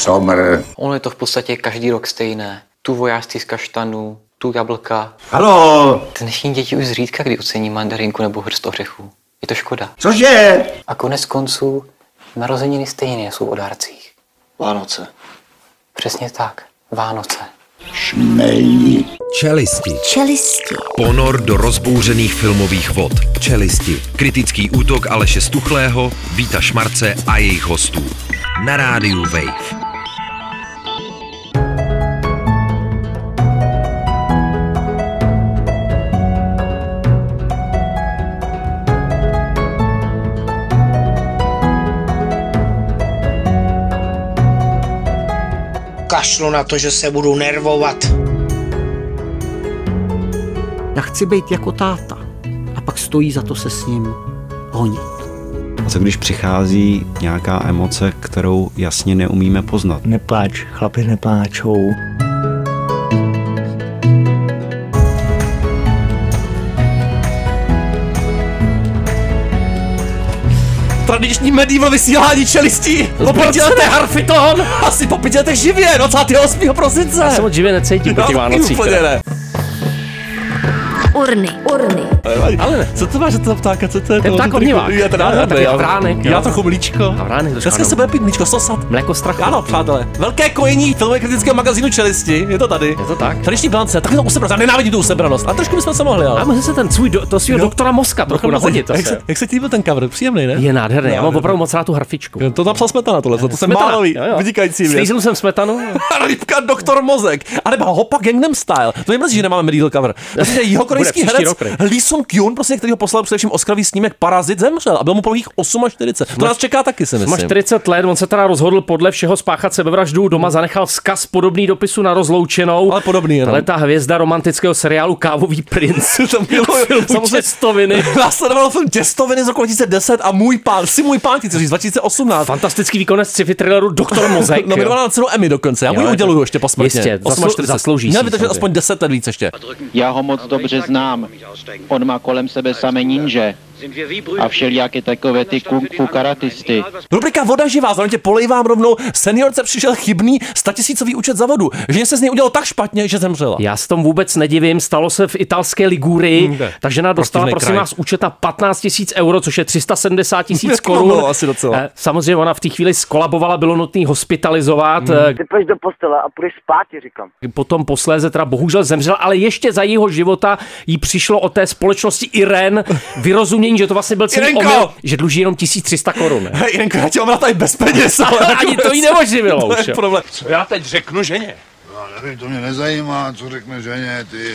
Somr. Ono je to v podstatě každý rok stejné. Tu vojářství z kaštanů, tu jablka. Halo, Dnešní děti už zřídka kdy ocení mandarinku nebo hrst ořechů. Je to škoda. cože? A konec konců narozeniny stejně jsou o dárcích. Vánoce. Přesně tak. Vánoce. Šmej. Čelisti. Čelisti. Ponor do rozbouřených filmových vod. Čelisti. Kritický útok Aleše Stuchlého, Víta Šmarce a jejich hostů. Na rádiu Wave. Kašlu na to, že se budu nervovat. Já chci být jako táta. A pak stojí za to se s ním honit. A co když přichází nějaká emoce, kterou jasně neumíme poznat? Nepláč, chlapi nepláčou. Tradiční medieval vysílání čelistí. Po pěti letech harfiton. Asi po pěti letech živě, 28. prosince. Já se moc živě necítím po těch No, Vánocích. úplně ne. Urny. Urny. Ale ne, co to máš za toho ptáka, co to je? To je pták odněvák. Je to Jo, nádherný, taky jo. vránek, Já trochu mlíčko. A vránek trošku, Dneska ano. se bude pít mlíčko, sosat. Mléko strachu. Ano, přátelé. Velké kojení filmové kritického magazínu Čelisti. Je to tady. Je to tak. Tradiční bilance, taky to usebranost. Já nenávidím tu usebranost. A trošku bychom se mohli, ale. A může se ten svůj, do, to svýho Jo. doktora Mozka trochu nahodit. jak, se, zase. jak se ti líbil ten cover? Příjemný, ne? Je nádherný, já mám No, opravdu moc rád tu harfičku. To napsal Smetana tohle, to jsem Smetana, málový, vynikající věc. Slíznul jsem smetanu. Rybka Doktor Mozek. A nebo Hopa Gangnam Style. To je mrzí, že nemáme medieval cover. Prostě jeho korejský herec rok. Lee Sung Kyun, prostě, který ho poslal především Oscarový snímek Parazit, zemřel a byl mu pouhých 48. To nás čeká taky, si Má myslím. 40 let, on se teda rozhodl podle všeho spáchat sebevraždu, doma zanechal vzkaz podobný dopisu na rozloučenou. Ale podobný jenom. Ale ta hvězda romantického seriálu Kávový princ. To miluju. Filmu Samozřejmě- Těstoviny. Následoval film Těstoviny z roku 2010 a Můj pán, si můj pán, co říct, 2018. Fantastický výkonec sci-fi thrilleru Doktor Mozek. Nominovaná na cenu Emmy dokonce. Já mu ji uděluju ještě posmrtně. Jistě, zaslu- 48. zaslouží Měl si samozřejmě. aspoň 10 let víc ještě. Já ho moc dobře znám. On má kolem sebe samé ninže a všelijaké takové ty kung fu karatisty. Rubrika Voda živá, zároveň tě polejvám rovnou. Seniorce přišel chybný statisícový účet za vodu. Že se z něj udělal tak špatně, že zemřela. Já se tomu vůbec nedivím, stalo se v italské Ligurii, Hmm, ne. ta žena dostala, Protivný prosím kraj. vás, účeta 15 tisíc euro, což je 370 tisíc korun. bylo asi docela. Eh, Samozřejmě ona v té chvíli skolabovala, bylo nutné hospitalizovat. Hmm. eh, Ty půjdeš do postele a půjdeš spát, ti říkám. Potom posléze teda bohužel zemřel, ale ještě za jeho života jí přišlo od té společnosti Iren vyrozumění, že to vlastně byl celý Irenko! omyl, že dluží jenom 1300 korun. ne? Hej, Jirenko, já tě mám tady bez peněz, ale Ani to jí neoživilo To už. problém. Já teď řeknu ženě. Já nevím, to mě nezajímá, co řekne ženě, ty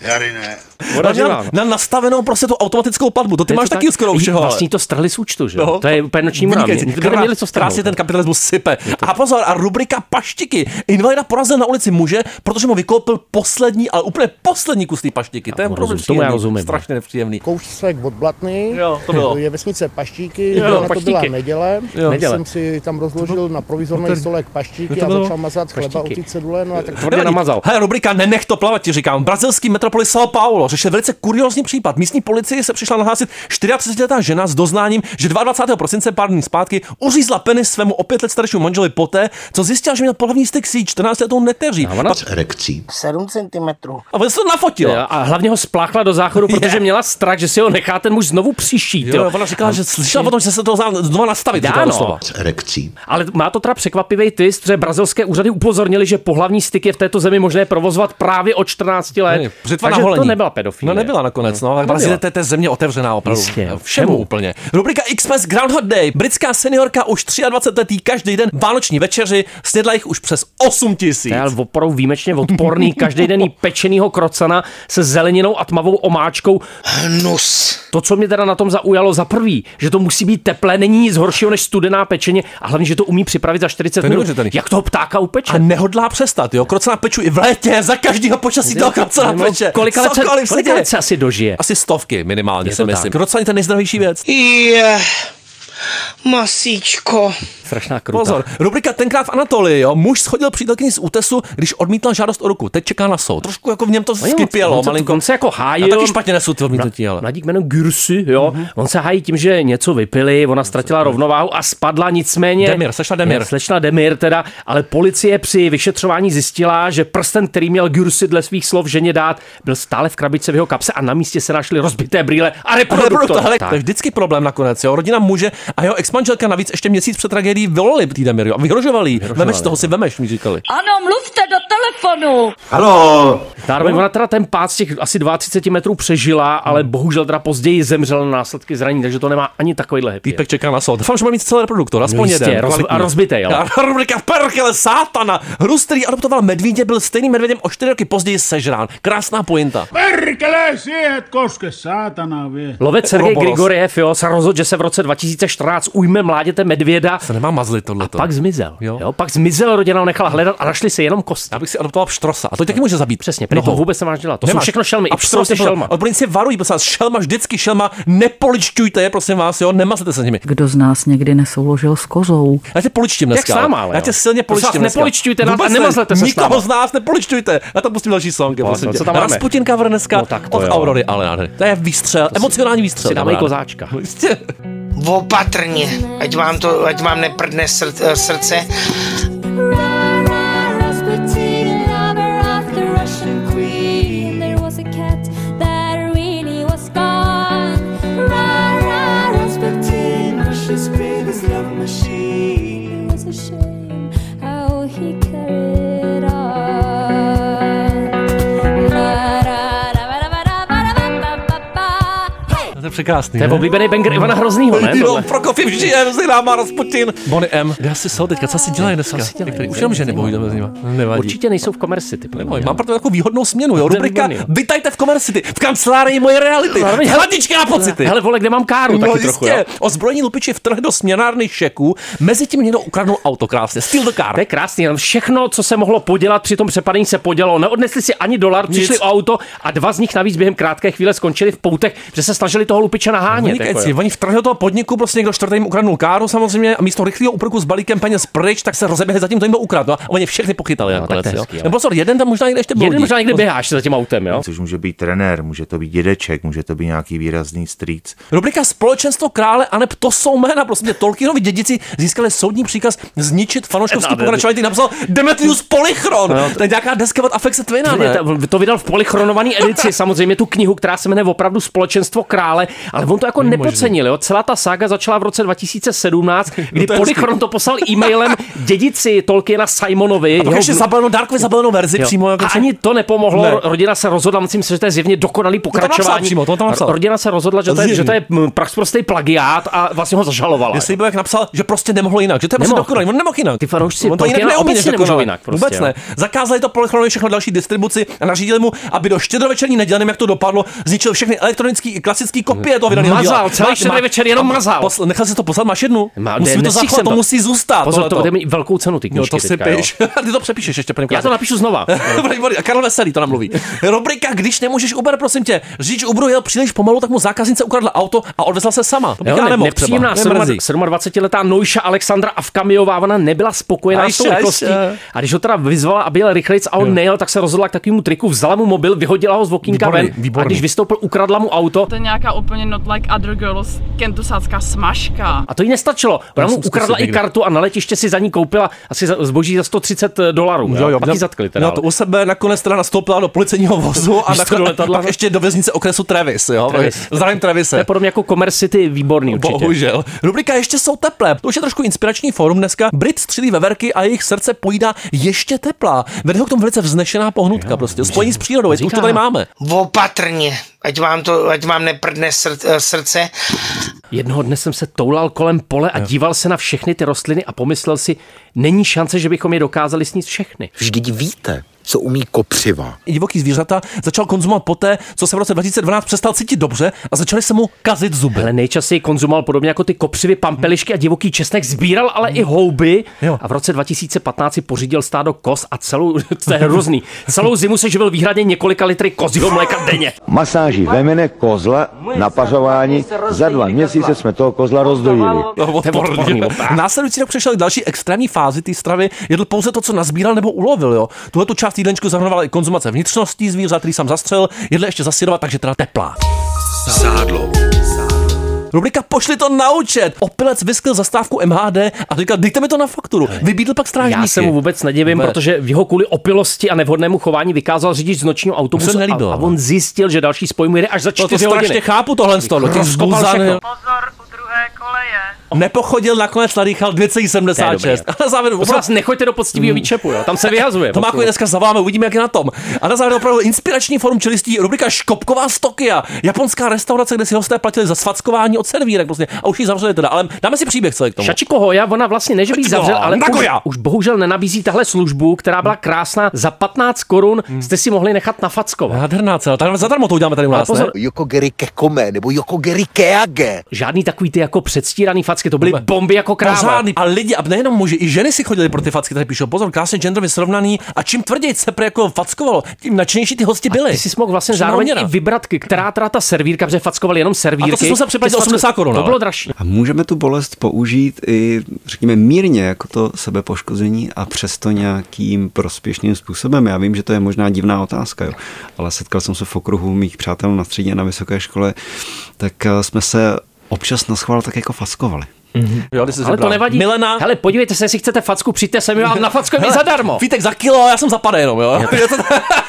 Jarine. Voda Na, no. na, nastavenou prostě tu automatickou platbu. To ty Je máš to taky tak? skoro všeho. Vlastně to strhli z účtu, že? No. jo? To je úplně noční neměli co strhnout. Krásně ten kapitalismus sype. A pozor, a rubrika paštiky. Invalida porazil na ulici muže, protože mu vykoupil poslední, ale úplně poslední kus té paštiky. To je rozumím, tomu já rozumím. Strašně nepříjemný. Kousek od Blatny, Jo, to bylo. je vesnice Paštíky, Jo, to paštíky. byla neděle. Jo. Neděle. jsem si tam rozložil na provizorný stolek paštíky to a bylo- začal mazat chleba u cedule, no a tak Tvrdě namazal. Hele, rubrika Nenech to plavat, ti říkám. Brazilský metropolis São Paulo řešil velice kuriózní případ. Místní policie se přišla nahlásit 34-letá žena s doznáním, že 22. prosince pár dní zpátky uřízla penis svému o pět let staršímu manželovi poté, co zjistila, že měl pohlavní styk s její 14 letou neteří. A ona- Pak- Erekcí. 7 cm. A on se to nafotila. Jo, A hlavně ho spláchla do záchodu, protože Je. měla strach, že si ho nechá ten muž znovu příštít. Jo, Jo. ona říkala, že slyšela o tom, že se to dá znova nastavit. Dá, říkala no. doslova. Erekcí. Ale má to teda překvapivý twist, že brazilské úřady upozornili, že pohlavní styk je v této zemi možné provozovat právě od 14 let. Ne, Břitva na Takže holení. to nebyla pedofilie. No nebyla nakonec, no. no Nebyla. Brazílie to je- je země otevřená opravdu. Jistě. Všemu úplně. Rubrika Xmas Groundhog Day. Britská seniorka už 23 letý každý den vánoční večeři, snědla jich už přes 8 tisíc. To je opravdu výjimečně odporný, každý den pečenýho krocana se zeleninou a tmavou omáčkou. Hnus. To, co mě teda na tom zaujalo za prvý, že to musí být teplé, není nic horšího než studená pečeně a hlavně, že to umí připravit za 40 To minut. Jak toho ptáka upeče? A nehodlá přestat, jo. Krocana peču i v létě, za každého počasí toho krocana No, peče. Kolika let, se, kolika děje. se asi dožije? Asi stovky minimálně, Je si to myslím. Krocani to je nejzdravější věc. Je. Masíčko. Strašná kruta. Pozor, rubrika tenkrát v Anatolii, jo. Muž schodil přítelkyni z útesu, když odmítla žádost o ruku. Teď čeká na soud. Trošku jako v něm to On moc- skypělo, on se, malinko. on se jako hájil. A taky špatně nesu to odmítnutí, ale. Mladík jméno Gürsy, jo. Mhm. Mm-hmm. On se hájí tím, že něco vypili, ona ztratila rovnováhu a spadla nicméně. Demir, slečna Demir. Ne, Slečna Demir teda, ale policie při vyšetřování zjistila, že prsten, který měl Gürsy dle svých slov ženě dát, byl stále v krabičce v jeho kapse a na místě se našly rozbité brýle a reproduktor. Reproduktor, hele, Tak. to je vždycky problém nakonec, jo. Rodina muže a jeho exmanželka navíc ještě měsíc před tragédií volali tý Demiru a vyhrožovali. jí. Vemeš toho si vemeš, mi říkali. Ano, mluvte do telefonu. Halo! Zároveň ona teda ten pád z těch asi 32 metrů přežila, ale bohužel teda později zemřela na následky zranění, takže to nemá ani takovýhle happy. Týpek čeká na soud. Doufám, že má mít celý reproduktor, aspoň No jistě, jeden. roz- a rozbitej, ale. A rubrika Perkele, sátana. Rus, který adoptoval medvídě, byl stejným medvědem o čtyři roky později sežrán. Krásná pointa. Perkele, siihen koske, saatana vie. Lovec Sergej. Grigoriev jo, se rozhodl, že se v roce 2014 ujme mláděte medvěda. Se nemá mazlit tohleto. A pak zmizel. Jo. Jo. pak zmizel, rodina ho nechala hledat a našli se jenom kosti. Já bych si adoptoval pštrosa. A to taky může zabít. Přesně, prý to vůbec nemáš dělat. To Nemáš. jsou všechno šelmy. A pštros je šelma. Odborníci varují, prosím vás, šelma vždycky šelma, nepoličťujte je, prosím vás, jo, nemazlete se s nimi. Kdo z nás někdy nesouložil s kozou? Já tě poličtím dneska. Jak ale Já tě silně poličtím nepoličťujte nás a Vůbec ne. nemazlete se s Nikoho z nás nepoličťujte. Já tam pustím další song. No? Rasputin cover dneska No od. Aurory, ale nádherný. To je výstřel, emocionální výstřel. si dáme kozáčka. No. Opatrně, ať vám to, ať vám neprdne eh, srdce. Překrásný. To je oblíbený banger Ivana Hroznýho, ne? Jo? Prokofiev žije, rozhrá má Rasputin. Bonnie M. Kde asi jsou teďka, co si dělají dneska? si dělají? Některý- Už jenom ženy bohužel mezi nimi. Nevadí. Určitě nejsou v Commerce City. podle Neboj, mám proto takovou výhodnou směnu, jo. Rubrika. Vítajte v Commerce City, v kancelárii moje reality. Zároveň- Chladičky a pocity. Hele, vole, kde mám káru, taky trochu, jo? Ozbrojení lupiči vtrhli do směnárny šeků, mezi tím někdo ukradnul auto krásně. Steal the car. To je krásný, ale všechno, co se mohlo podělat při tom přepadení, se podělalo. Neodnesli si ani dolar, přišli o auto a dva z nich navíc během krátké chvíle skončili v poutech, že se snažili toho lupiče nahánět. Jako, jo. Oni vtrhli do toho podniku, prostě někdo čtvrtý jim ukradnul káru samozřejmě a místo rychlého úprku s balíkem peněz pryč, tak se rozeběhli zatím, to jim to ukradl. A oni všechny pochytali No, nakonec. tak to je jo. hezký, jo. Nebo pozor, jeden tam možná někde ještě Jeden bloudí. možná někde běhá ještě za tím autem, jo? Což může být trenér, může to být dědeček, může to být nějaký výrazný strýc. Rubrika Společenstvo krále, aneb to jsou jména. Prostě Tolkienovi dědici získali soudní příkaz zničit fanouškovský No, pokračování, který napsal Demetrius Polychron. No, to je nějaká deska od Afexe Twina, ne? To, to vydal v polychronované edici, samozřejmě tu knihu, která se jmenuje opravdu Společenstvo krále, ale on to jako Nemožný. nepocenil. Jo? Celá ta saga začala v roce 2017, kdy to je Polychron to poslal e-mailem dědici Tolkiena Simonovi. A pak ještě Darkovi zabalenou verzi Jo. přímo. Jako a ani to nepomohlo, Ne. rodina se rozhodla, myslím si, že to je zjevně dokonalý napsal pokračování. přímo, to tam napsal. Rodina se rozhodla, že to je, že to je mm, prostý plagiát a vlastně ho zažalovala. Jestli by jak napsal, že prostě nemohlo jinak, že to je prostě Nemohl. dokonalý, on nemohl jinak. Ty fanoušci on to jinak neumí nemůžou jinak prostě, Vůbec ne. Zakázali to Polychronovi všechno další distribuci a nařídili mu, aby do štědrovečerní neděle, jak to dopadlo, zničil všechny elektronické i klasické kopie toho vydaného díla. Mazal, celý Máš- má- večer jenom a mazal. Posl, nechal si to poslat, máš jednu? Má- musí ne, to zachovat, to to. musí zůstat. Pozor, to bude mít velkou cenu ty Jo, knížky to si píš. Ty to přepíšeš ještě, Já to napíšu znova. Karel Veselý to namluví. Rubrika, když nemůžeš Uber, prosím tě. Řidič Uberu jel příliš pomalu, tak mu zákaznice ukradla auto a odvezla se sama. To bych Jo, já ne, nemohl nepříjemná třeba. Mě mrzí. 27-letá Nojša Alexandra Avkamiová, ona nebyla spokojená s tou rychlostí. A když ho teda vyzvala, aby jel rychlejc a on nejel, tak se rozhodla k takovému triku, vzala mu mobil, vyhodila ho z okýnka ven a když vystoupil, ukradla mu auto. To je nějaká úplně not like other girls kentusácká smažka. A to jí nestačilo. Ona mu ukradla i kartu a na letiště si za ní koupila asi zboží za 130 dolarů. Jo, jo, Pak ji zatkli teda. To u sebe, nakonec teda nastoupila do policejního vozu a do nakonec, letadla. pak ještě do věznice okresu Travis. Jo? Travis. Zdravím To je Travise. podobně jako Commerce City, výborný určitě. Bohužel. Rubrika Ještě jsou teplé. To už je trošku inspirační fórum dneska. Brit střílí veverky a jejich srdce pojídá ještě teplá. Vede ho k tomu velice vznešená pohnutka. prostě. Spojení s přírodou. Už to tady máme. Opatrně, ať vám to, ať vám neprdne srdce. Jednoho dne jsem se toulal kolem pole a díval se na všechny ty rostliny a pomyslel si, není šance, že bychom je dokázali sníst všechny. Vždyť víte, co umí kopřiva. I divoký zvířata začal konzumovat poté, co se v roce 2012 přestal cítit dobře a začaly se mu kazit zuby. Ale nejčastěji konzumoval podobně jako ty kopřivy, pampelišky a divoký česnek, sbíral ale i houby Jo. a v roce 2015 si pořídil stádo kos a celou, to je hrozný, celou zimu se živil výhradně několika litry kozího mléka denně. Masáží vemene kozla na pařování. Za dva měsíce jsme toho kozla rozdojili. Odporný. Následující rok přešel k další extrémní fázi té stravy, jedl pouze to, co nazbíral nebo ulovil. Jo. Tuhle tu část jídelníčku zahrnovala i konzumace vnitřností zvířat, který sám zastřelil, jedl ještě zasirovat, takže teda teplá. Sádlo. Rubrika Pošli to na účet. Opilec vyskl zastávku MHD a říkal, dejte mi to na fakturu. Vybídl pak strážníky. Já se mu vůbec nedivím, Vůbec. protože v jeho kvůli opilosti a nevhodnému chování vykázal řidič z nočního To autobusu se a, nelíbilo, a on zjistil, že další spoj mu jede až za To, to čtyři strašně hodiny. chápu tohle z toho. Ty Rozkopal všechno. Nepochodil, nakonec nadýchal To je 2,76. dobrý. A na závěr Prosím vás, nechoďte do poctivého výčepu, jo. tam se vyhazuje. To má dneska zavoláme, uvidíme, jak je na tom. A na závěr opravdu inspirační forum čelistí, rubrika Škopková z Tokia. Japonská restaurace, kde si hosté platili za svackování od servírek prostě. A už ji zavřeli teda. Ale dáme si příběh celý k tomu. Šačiko Hoja, ona vlastně než by zavřel, ale už, už bohužel nenabízí tahle službu, která byla krásná. Za 15 korun jste si mohli nechat nafackovat. Nádherná celá. Tak zadarmo to uděláme tady u Ale nás, pozor, ne? Yokogeri kekome nebo Yokogeri keage. žádný takový ty jako předstíraný facky, to byly bomby jako kráva. Pořádný. A lidi, a nejenom muži, i ženy si chodili pro ty facky, tady píšou, pozor, krásně genderově srovnaný. A čím tvrději se pre jako fackovalo, tím nadšenější ty hosti byli. Ty si mohl vlastně Přímá zároveň i vybrat, která teda ta servírka, protože fackovali jenom servírky. A to Ty facko- 80 korun, To bylo dražší. A můžeme tu bolest použít i, řekněme, mírně jako to sebepoškození a přesto nějakým prospěšným způsobem. Já vím, že to je možná divná otázka, jo, ale setkal jsem se v okruhu mých přátel na střední a na vysoké škole, tak eh, jsme se občas na schvál tak jako faskovali. Jo, ty jsi Ale to zebral. nevadí. Milena, Hele, podívejte se, jestli chcete facku, přijďte sem, já na facku je zadarmo. Vítek za kilo, já jsem zapadl jenom, jo. Je to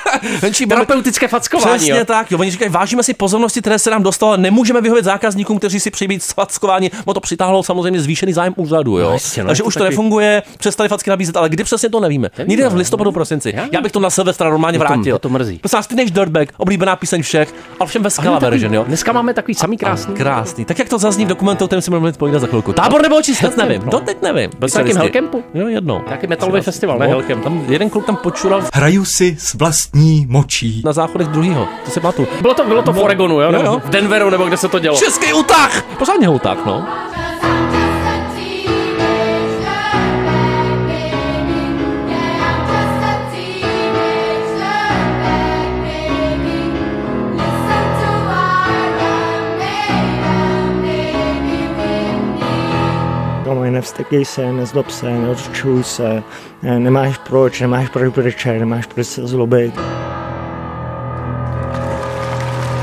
Menší Terapeutické fackování, Přesně jo. tak, jo. Oni říkají, vážíme si pozornosti, které se nám dostalo, nemůžeme vyhovět zákazníkům, kteří si přijí být fackováni. No to přitáhlo samozřejmě zvýšený zájem úřadu, jo. No jasně, no, Takže to už to taky- nefunguje, přestali facky nabízet, ale kdy přesně to nevíme. Někde v listopadu, prosinci. Já bych to na Silvestra normálně Mě to- vrátil. mě to mrzí. Vás, Teenage Dirtbag, oblíbená píseň všech, ale všem ve skala version, jo. Dneska máme takový samý krásný. Krásný. Tak jak to zazní v dokumentu, o kterém si budeme mluvit povídat za chvilku. Tábor nebo čistec, nevím. no. Doteď nevím. Byl jsi na. Hellcampu? Jo, jednou. Nějaký metalový festival, ne No, Hellcamp. Tam jeden kluk tam počural Hraju si s vlastní močí. na záchodech druhýho. To si pamatuju. Bylo to, bylo to v No. Oregonu, jo? Jo, Nebo jo. V Denveru, nebo kde se to dělo? Český utah! Pořádně utah, no. Tohle nevstekej se, nezlob se, nerozčuj se, ne- nemáš proč, nemáš proč brečet, nemáš proč se zlobit.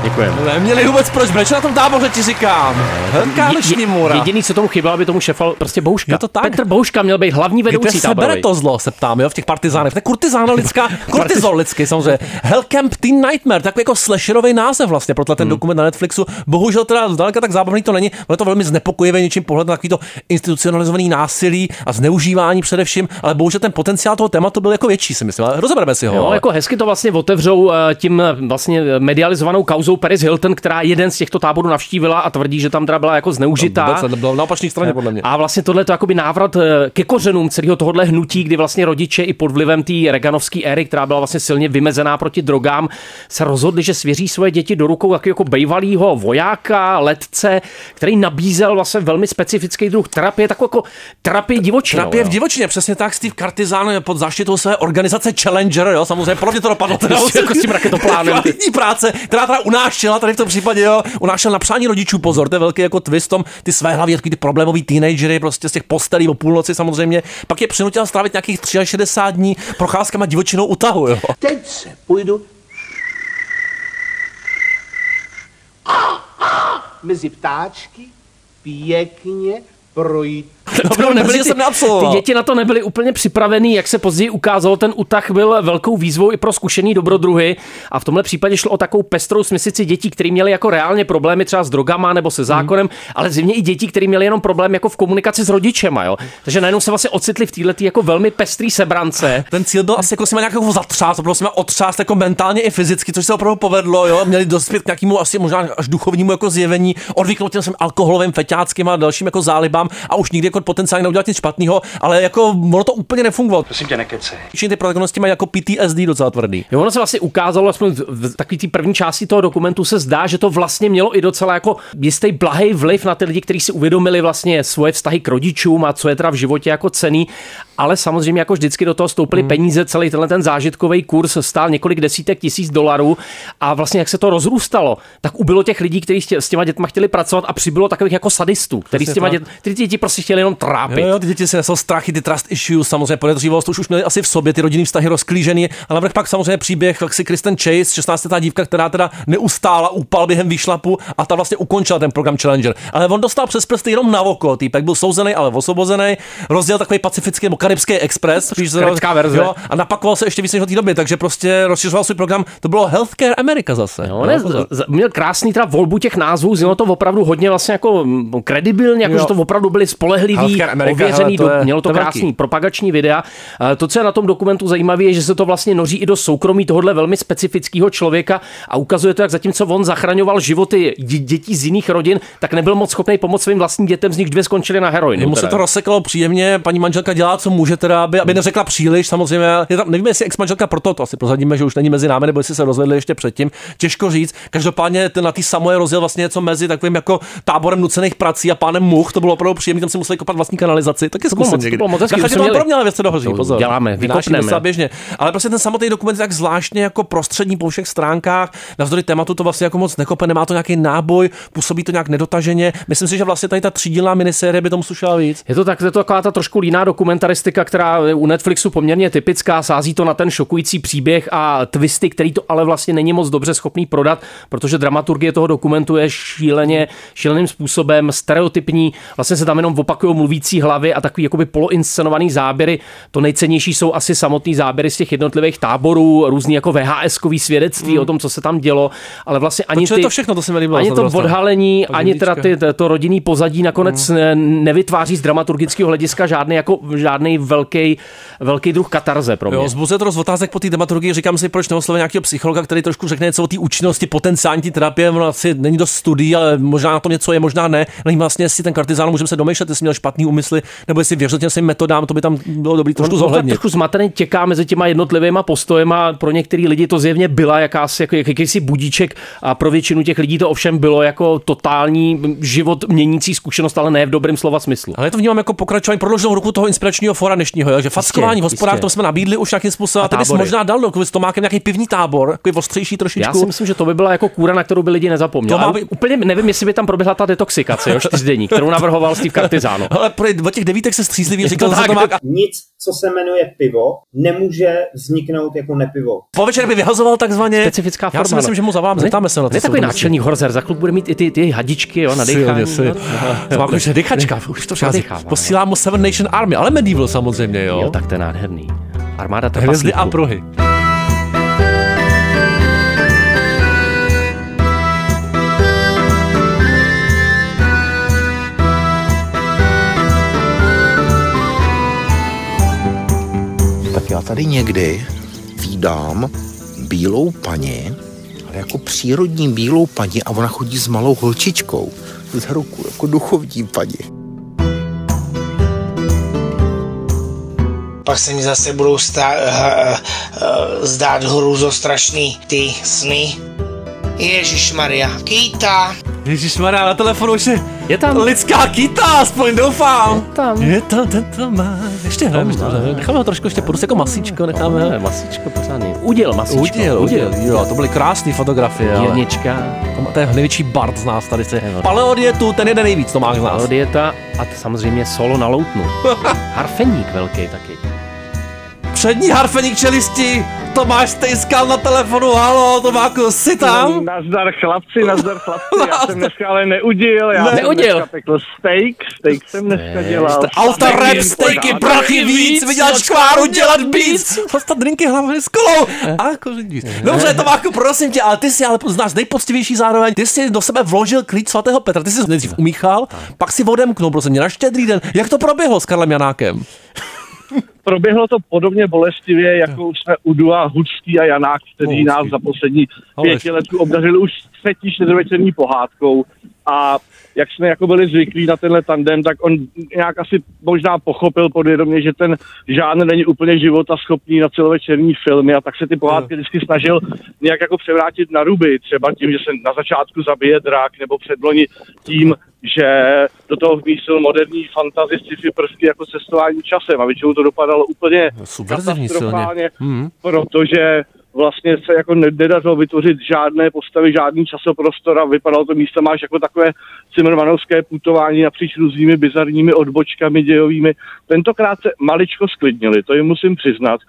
Děkujeme. Neměli vůbec proč brečet na tom táboře, ti říkám. Velká noční můra. Jediný, co tomu chybělo, aby tomu šefal prostě Bouška. Je to tak? Petr Bouška měl být hlavní Kde vedoucí se bere to zlo, se ptám, jo, v těch partizánech. To je kurtizána lidská, kortizol lidský, samozřejmě. Hellcamp Teen Nightmare, takový jako slasherový název vlastně pro ten Hmm. dokument na Netflixu. Bohužel teda zdaleka tak zábavný to není, ale je to velmi znepokojivé něčím pohled na takový to institucionalizovaný násilí a zneužívání především, ale bohužel ten potenciál toho tématu byl jako větší, si myslím. Ale rozebereme si ho. Jo, ale- jako hezky to vlastně otevřou eh, tím eh, vlastně medializovanou kauzou Paris Hilton, která jeden z těchto táborů navštívila a tvrdí, že tam teda byla jako zneužitá. Vůbec to bylo na opačné straně, podle mě. A vlastně tohle je to jakoby návrat eh, ke kořenům celého tohohle hnutí, kdy vlastně rodiče i pod vlivem té Reaganovské éry, která byla vlastně silně vymezená proti drogám, se rozhodli, že svěří svoje děti do rukou taky jako bejvalýho vojáka, letce, který nabízel vlastně velmi specifický druh terapie, takovou jako terapii divočinou. Terapie v divočině, přesně tak. Steve Cartizan je pod záštitou své organizace Challenger, jo, samozřejmě podobně to dopadlo. Teda, Jako s tím raketoplánem. Práce, která teda unášela tady v tom případě, jo, unášel na přání rodičů, pozor, to je velký jako twist tom, ty své hlavy, takový ty problémový teenagery, prostě z těch postelí o půlnoci samozřejmě, pak je přinutil strávit nějakých 63 dní procházkama divočinou u tahu, jo. Teď se půjdu mezi ptáčky pěkně projít. Opravdu nebyli, jsem neabsolvoval. ty děti na to nebyly úplně připravený, jak se později ukázalo, ten útah byl velkou výzvou i pro zkušený dobrodruhy a v tomhle případě šlo o takovou pestrou smysici dětí, které měly jako reálně problémy třeba s drogama nebo se zákonem, Mhm. ale zřejmě i děti, které měly jenom problém jako v komunikaci s rodičema, jo. Takže najednou se vlastně ocitli v této jako velmi pestrý sebrance. Ten cíl byl asi jako si nějak jako zatřást, opravdu jsme otřást jako mentálně i fyzicky, což se opravdu povedlo, jo. Měli dospět k nějakému asi možná až duchovnímu jako zjevení, odvyknout těm svým alkoholovým feťáckým a dalším jako zálibám a už nikdy jako potenciálně neudělat nic špatného, ale jako ono to úplně nefungovalo. Prosím tě, nekecej. Všichni ty protagonisti mají jako PTSD docela tvrdý. Jo, ono se vlastně ukázalo, aspoň v- v takové té první části toho dokumentu se zdá, že to vlastně mělo i docela jako jistý blahý vliv na ty lidi, kteří si uvědomili vlastně svoje vztahy k rodičům a co je teda v životě jako cený, ale samozřejmě jako vždycky do toho stoupily hmm. peníze, celý tenhle ten zážitkový kurz stál několik desítek tisíc dolarů a vlastně jak se to rozrůstalo, tak ubylo těch lidí, kteří s tě- s těma dětma chtěli pracovat a přibylo takových jako sadistů, kteří s těma tak. dět, ty děti prostě chtěli jenom trápit. Jo, jo, ty děti si nesou strachy, ty trust issues, samozřejmě podezřivost, už, už měli asi v sobě ty rodinný vztahy rozklížený, ale navrch pak samozřejmě příběh, jak si Kristen Chase, 16 dívka, která teda neustála, upal během výšlapu a ta vlastně ukončila ten program Challenger. Ale on dostal přes prsty jenom na oko, týpek byl souzený, ale osvobozený, rozdělil takový pacifický nebo karibský express, spíš Karibská verze. Jo, a napakoval se ještě víc než od té doby, takže prostě rozšiřoval svůj program. To bylo Healthcare America zase. Jo, ne, pozor. z- měl krásný teda volbu těch názvů, znělo to opravdu hodně vlastně jako mm, kredibilně, jako Jo. že to opravdu byli spolehlivý, Healthcare America, ověřený, hele, to do, je- mělo to to je krásný velký. propagační videa. Eh, To, co je na tom dokumentu zajímavé, je, že se to vlastně noří i do soukromí tohohle velmi specifického člověka a ukazuje to, jak zatímco on zachraňoval životy dě- dětí z jiných rodin, tak nebyl moc schopný pomoct svým vlastním dětem, z nich dvě skončily na heroinu. Jemu se to rozseklo příjemně, paní manželka dělá, co může teda, aby, aby neřekla příliš, samozřejmě. Je tam, nevím, jestli ex-manželka proto, to asi prozradíme, že už není mezi námi, nebo jestli se rozvedli ještě předtím. Těžko říct. Každopádně ten, na té samoje rozjel vlastně něco mezi takovým jako táborem nucených prací a pánem much. To bylo opravdu příjemné, tam si museli kopat vlastní kanalizaci. To bylo zkusím moc- to někdy. bylo moc hezký, to měli. podobně, ale věc se dohoří. Pozor. děláme, vykopneme. běžně. Ale prostě ten samotný dokument je tak zvláštně jako prostřední po všech stránkách. Navzdory tématu to vlastně jako moc nekope, nemá to nějaký náboj, působí to nějak nedotaženě. Myslím si, že vlastně tady ta třídílná minisérie by tomu slušela víc. Je to tak, je to taková ta trošku líná dokumentaristika, která je u Netflixu poměrně typická, sází to na ten šokující příběh a twisty, který to ale vlastně není moc dobře schopný prodat, protože dramaturgie toho dokumentu je šíleně, šíleným způsobem stereotypní, vlastně se tam jenom opakují mluvící hlavy a takový jakoby poloinscenovaný záběry. To nejcennější jsou asi samotný záběry z těch jednotlivých táborů, různý jako VHS-kový svědectví Mm. o tom, co se tam dělo, ale vlastně ani Točili ty, to všechno, to se mi líbilo, ani to odhalení, ani teda ty, to rodinný pozadí nakonec mm. nevytváří z dramaturgického hlediska žádný jako žádný velký, velký druh katarze pro mě. Jo, to dost otázek po té dramaturgii. Říkám si, proč neoslovit nějakého psychologa, který trošku řekne něco o té účinnosti, potenciální té terapie. Ono asi není dost studií, ale možná na tom něco je, možná ne. Nevím vlastně, jestli ten kartizán můžeme se domýšlet, jestli měl špatný úmysly, nebo jestli věřil těm svým metodám, to by tam bylo dobrý trošku zohlednit. trošku zmatený těká mezi těma jednotlivými postojema. Pro některý lidi to zjevně byla jakási, jako, jak, jakýsi budíček a pro většinu těch lidí to ovšem bylo jako totální život měnící zkušenost, ale ne v dobrém slova smyslu. Ale já to vnímám jako pokračování prodlouženou ruku toho inspiračního fora dnešního, jo? že fackování jistě. to jsme nabídli už nějakým způsobem. A A ty možná dal do s Tomákem nějaký pivní tábor, takový ostřejší trošičku. Já si myslím, že to by byla jako kůra, na kterou by lidi nezapomněli. To má Úplně nevím, jestli by tam proběhla ta detoxikace, jo, čtyřdenní, kterou navrhoval Steve Cartizano. Ale pro o těch devítek se střízlivý Je to říkal, tak, a Nic, co se jmenuje pivo, nemůže vzniknout jako nepivo. po večer by vyhazoval takzvaně. Specifická forma. Já si myslím, že mu zavolám, Ne- zeptáme se na to. Ne co takový náčelník Horzer, za klub bude mít i ty, ty hadičky, jo, na dechání. silně. no. To má už dechačka, už to no. Posílám mu Seven Nation Army, ale Medieval samozřejmě, jo. Jo, tak to je nádherný. Armáda Hvězdy a trpaslíků. pruhy. Já tady někdy vídám bílou paní, ale jako přírodní bílou paní a ona chodí s malou holčičkou za ruku, jako duchovní paní. Pak se mi zase budou stá, uh, uh, zdát hruzostrašný ty sny. Ježíš Maria, Kýta. Ježíš Maria, na telefonu už je, je tam lidská kyta, aspoň doufám. Je tam. Je to, tento má. Ještě hrajeme, ještě hrajeme. necháme ho trošku ještě půjdu jako masíčko, necháme. Ne, masíčko pořádný. Uděl masíčko. Udil, udil, jo, to byly krásné fotografie. Dírnička. To, to je největší bard z nás tady. Se. Paleodietu, ten jeden nejvíc, to má z nás. Dieta a samozřejmě solo na loutnu. Harfeník velký taky. Přední harfeník čelisti, Tomáš Stejskal na telefonu, halo, Tomáku, jsi tam? Nazdar chlapci, nazdar chlapci, já jsem dneska ale neudil, já Ne- jsem Neudil. dneska pekl steak, steak jsem dneska dělal. Auta rap, Steak, stejky, pořád. prachy víc, vydělat škváru, dělat víc. Dostat drinky hlavně s kolou. A koření víc. Dobře, Tomáku, prosím tě, ale ty jsi ale z nás nejpoctivější zároveň. Ty jsi do sebe vložil klíč svatého Petra. Ty jsi nejdřív umíchal, pak si odemknul, prosím mě, na štědrý den. Jak to proběhlo s Karlem Janákem? Proběhlo to podobně bolestivě, jako jsme Udua, Hudský a Janák, kteří Hudský. nás za poslední pěti letů obdařili už třetí čtvrtvečerní pohádkou. a jak jsme jako byli zvyklí na tenhle tandem, tak on nějak asi možná pochopil podvědomě, že ten žánr není úplně života schopný na celovečerní filmy. A tak se ty pohádky vždycky snažil nějak jako převrátit na ruby, třeba tím, že se na začátku zabije drak, nebo předloni tím, že do toho vmísil moderní fantasy sci-fi prvky jako cestování časem a většinou to dopadalo úplně Subverzivní silně. katastrofálně, Mhm. protože vlastně se jako ne- nedařilo vytvořit žádné postavy, žádný časoprostor a vypadalo to místa máš jako takové Cimrmanovské putování napříč různými bizarními odbočkami dějovými. Tentokrát se maličko sklidnili, to jim musím přiznat.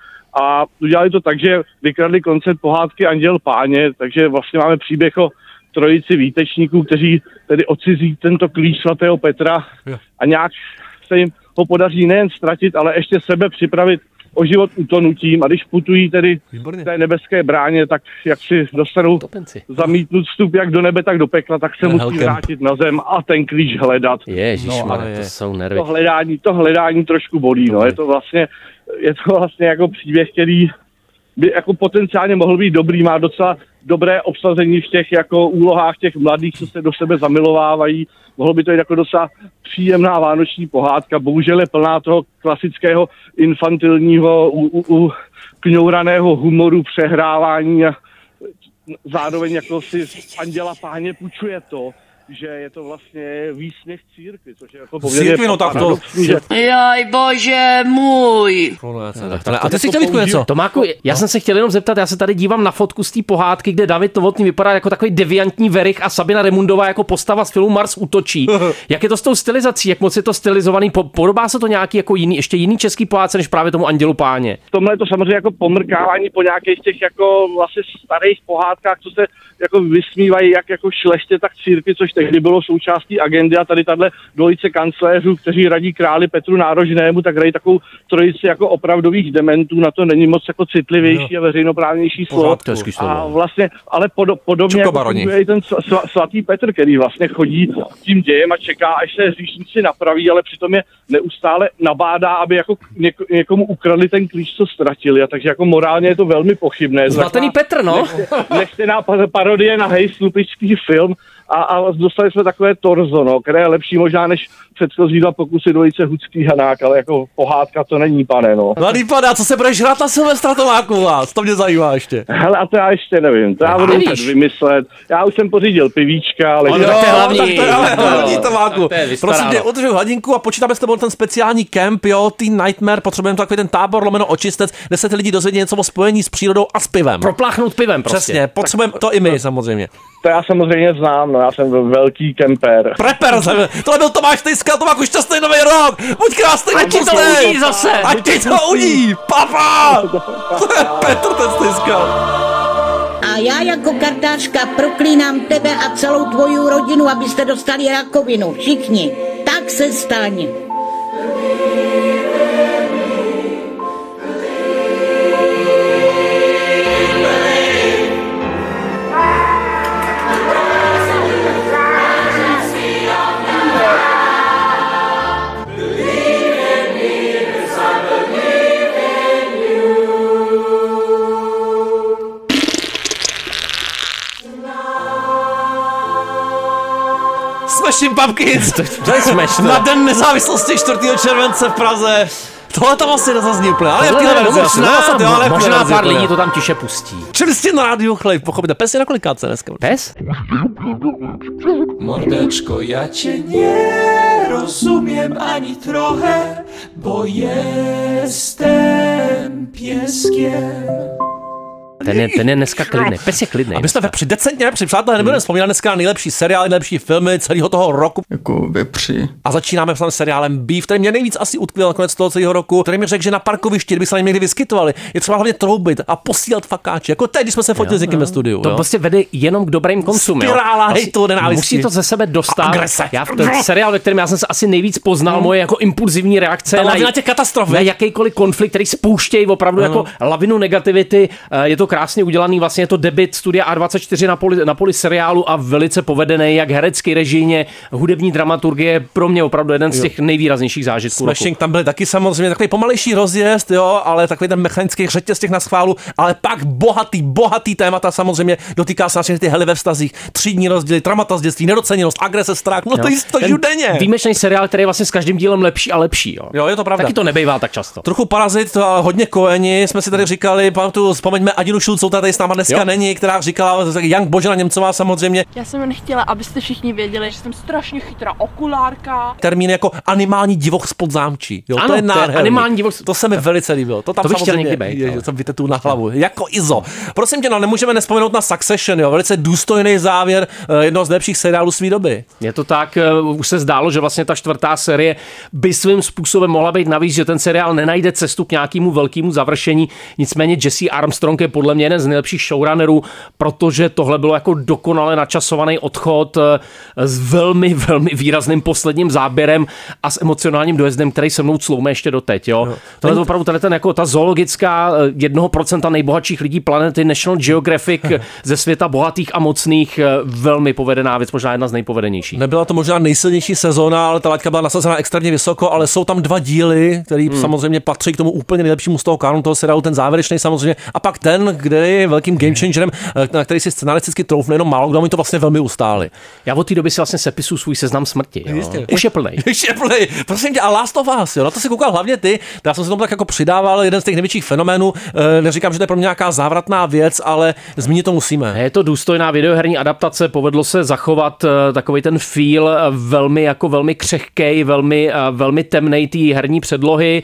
A udělali to tak, že vykradli koncept pohádky Anděl páně, takže vlastně máme příběh o trojici výtečníků, kteří tedy odcizí tento klíč svatého Petra a nějak se jim ho podaří nejen ztratit, ale ještě sebe připravit o život utonutím a když putují tedy v té nebeské bráně, tak jak si dostanou zamítnut vstup jak do nebe, tak do pekla, tak se je musí Hellcamp. vrátit na zem a ten klíč hledat. Ježíš, No, ale to jsou nervy. to hledání, to hledání trošku bolí, no. Je to vlastně, je to vlastně jako příběh, který by jako potenciálně mohl být dobrý, má docela dobré obsazení v těch jako úlohách těch mladých, co se do sebe zamilovávají. Mohlo by to být jako docela příjemná vánoční pohádka. Bohužel je plná toho klasického infantilního, u, u, u kňouraného humoru, přehrávání a zároveň jako si anděla páně půjčuje to, že je to vlastně výsměch církvi, což je jako poměrně Církvi, no tak to- že Jaj, bože můj. Ale, a ty si chtěl Vítku, něco? Tomáku, já jsem se chtěl jenom zeptat, já se tady dívám na fotku z té pohádky, kde David Novotný vypadá jako takový deviantní verich a Sabina Remundová jako postava z filmu Mars útočí. Jak je to s tou stylizací? Jak moc je to stylizovaný? Po- Podobá se to nějaký jako jiný, ještě jiný český pohádce, než právě tomu Andělu páně? v tomhle je to samozřejmě jako pomrkávání po nějakých těch jako vlastně starých pohádkách, co se jako vysmívají jak jako šleště, tak církvi, což tehdy bylo součástí agendy a tady tahle dvojice kancléřů, kteří radí králi Petru Nárožnému, tak hrají takovou trojici jako opravdových dementů, na to není moc jako citlivější a veřejnoprávnější slovo. A vlastně, ale pod, podobně jako i ten sva- svatý Petr, který vlastně chodí tím dějem a čeká, až se hříšníci napraví, ale přitom je neustále nabádá, aby jako něk- někomu ukradli ten klíč, co ztratili. A takže jako morálně je to velmi pochybné. Zmatený Petr, no. Nechtěná pa- parodie na hej slupičský film a, a dostali jsme takové torzo, no, které je lepší možná než předchozí dva pokusy dvojice Hudský Hanák, ale jako pohádka to není, pane, no. Mladý pane, a co se budeš hrát na Silvestra Tomáku vás? To mě zajímá ještě. Hele, a to já ještě nevím, to já budu muset vymyslet. Já už jsem pořídil pivíčka, ale... Ale tak to je hlavní. Tak to je ale hlavní, No. Tomáku. to je. Prosím tě, udržuj hladinku a počítáme s tebou ten speciální kemp, jo, ty Nightmare, potřebujeme takový ten tábor lomeno očistec, kde se ty lidi dozvědí něco o spojení s přírodou a s pivem. Propláchnout pivem prostě. Přesně, potřebujeme to i my samozřejmě. To já samozřejmě znám, no, já jsem velký kemper. Prepper, tohle byl Tomáš Tejska, Tomáku, šťastný nový rok, buď krásný, Ať ti to udí zase. Ať ti to udí, papa! To je Petr ten Tejska. A já jako kartářka proklínám tebe a celou tvoji rodinu, abyste dostali rakovinu. Všichni. Tak se staň. Smashing Pumpkins. To je smash, Na den nezávislosti 4. července v Praze. Tohle tam asi nezazní úplně, ale Tohle v téhle ne, verzi asi. možná, asi, jo, ale možná pár lidí to tam tiše pustí. Čili jste na rádiu chlej, pochopíte. Pes je na kolikáce dneska. Pes? Mordeczko, ja cię nie rozumiem ani trochę, bo jestem pieskiem. Ten je, ten je dneska klidný. Pes je klidný. A my jsme vepři, decentně vepři, přátelé, nebudeme vzpomínat dneska na nejlepší seriály, nejlepší filmy celého toho roku. Jako vepři. A začínáme s seriálem Beef, který mě nejvíc asi utkvěl nakonec toho celého roku, který mi řekl, že na parkovišti, kdyby se na něm někdy vyskytovali, je třeba hlavně troubit a posílat fakáče, jako teď, když jsme se fotili s někým ve studiu. To jo. prostě vede jenom k dobrým koncům. jo. Spirála hejtu, nenávisti. Musí to ze sebe dostat. Agrese. Já v ten seriál, ve kterém já jsem se asi nejvíc poznal, Hmm. moje jako impulzivní reakce Ta na, lavina těch katastrof, na jakýkoliv konflikt, který spouštějí opravdu Ano. jako lavinu negativity. Eh, Je to krásně udělaný, vlastně je to debit studia A24 na poli, na poli seriálu a velice povedený, jak herecky režijně, hudební dramaturgie, pro mě opravdu jeden z těch nejvýraznějších zážitků. Smashing tam byly taky samozřejmě takový pomalejší rozjezd, jo, ale takový ten mechanický řetěz těch na schválu, ale pak bohatý, bohatý témata samozřejmě dotýká se nás ty hely ve vztazích, třídní rozdíly, traumata z dětství, nedoceněnost, agrese, strach, no to Jo. je to Ten denně. Výjimečný seriál, který je vlastně s každým dílem lepší a lepší. Jo, jo je to pravda. Taky to nebejvá tak často. Trochu parazit, to a hodně koeni, jsme si tady říkali, pamatuju, vzpomeňme Adinu Šulcou, ta tady s náma dneska Jo. není, která říkala, Young Božena Němcová samozřejmě, Já jsem jen chtěla, abyste všichni věděli, že jsem strašně chytrá okulárka. termín jako animální divoch spod zámčí. Jo, to Ano, je to je nádherný. animální divoch. To se mi velice líbilo. To tam To bych samozřejmě někdy být, je, ale. že to vytetu na hlavu. Jako Izo. Prosím tě, no nemůžeme nespomenout na Succession, jo. Velice důstojný závěr eh, jednoho z nejlepších seriálů své doby. Je to tak, eh, už se zdálo, že vlastně ta čtvrtá série by svým způsobem mohla být navíc, že ten seriál nenajde cestu k nějakému velkému završení. Nicméně Jesse Armstrong je podle mě jeden z nejlepších showrunnerů, protože tohle bylo jako dokonale načasovaný odchod eh, s velmi, velmi výrazným posledním záběrem a s emocionálním dojezdem, který se mnou cloume ještě doteď. Jo. Tohle je opravdu tady ten, jako ta zoologická eh, jednoho procenta nejbohatších lidí planety National Geographic ze světa bohatých a mocných, eh, velmi povedená věc, možná jedna z nejpovedenějších. Nebyla to možná nejsilnější sezóna, ale ta laťka byla nasazena extrémně vysoko, ale jsou tam dva díly, které Hmm. samozřejmě patří k tomu úplně nejlepšímu z toho kanonu toho seriálu, ten závěrečný samozřejmě, a pak ten, kde je velkým game changerem, eh, na který si scenaristicky troufne jenom málo, kdo mi to vlastně velmi ustáli. Já od té doby si vlastně sepisu svůj seznam smrti. Jo. Jistě. Už je plný. Už je plný. Prosím tě, a Last of Us, jo, na to si koukal hlavně ty. Já jsem se tomu tak jako přidával, jeden z těch největších fenoménů. Eh, Neříkám, že to je pro mě nějaká závratná věc, ale zmínit to musíme. Je to důstojná videoherní adaptace, povedlo se zachovat eh, takový ten feel velmi jako velmi křehkej, velmi, velmi temnej té herní předlohy.